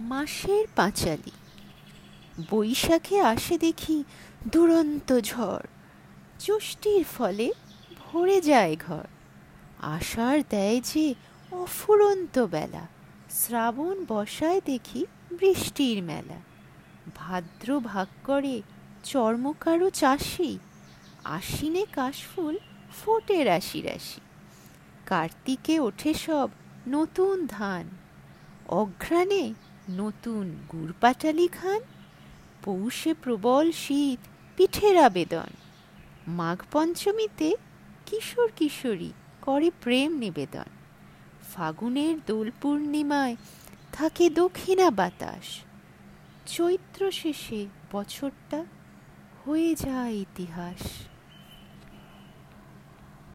মাসের পাঁচালি। বৈশাখে আসে দেখি দুরন্ত ঝড়। চুষ্টির ফলে ভরে যায় ঘর। আষাঢ় দেয় যে অফুরন্ত বেলা। শ্রাবণ বসায় দেখি বৃষ্টির মেলা। ভাদ্র ভাগ করে চর্মকারো চাষি। আশ্বিনে কাশফুল ফোটে রাশি রাশি। কার্তিকে ওঠে সব নতুন ধান। অঘ্রাণে নতুন গুড় পাটালি খান, পৌষে প্রবল শীত, পিঠের আবেদন। মাঘ পঞ্চমীতে কিশোর কিশোরী করে প্রেম নিবেদন। ফাগুনের দোল পূর্ণিমায় থাকে দক্ষিণা বাতাস। চৈত্র শেষে বছরটা হয়ে যায় ইতিহাস।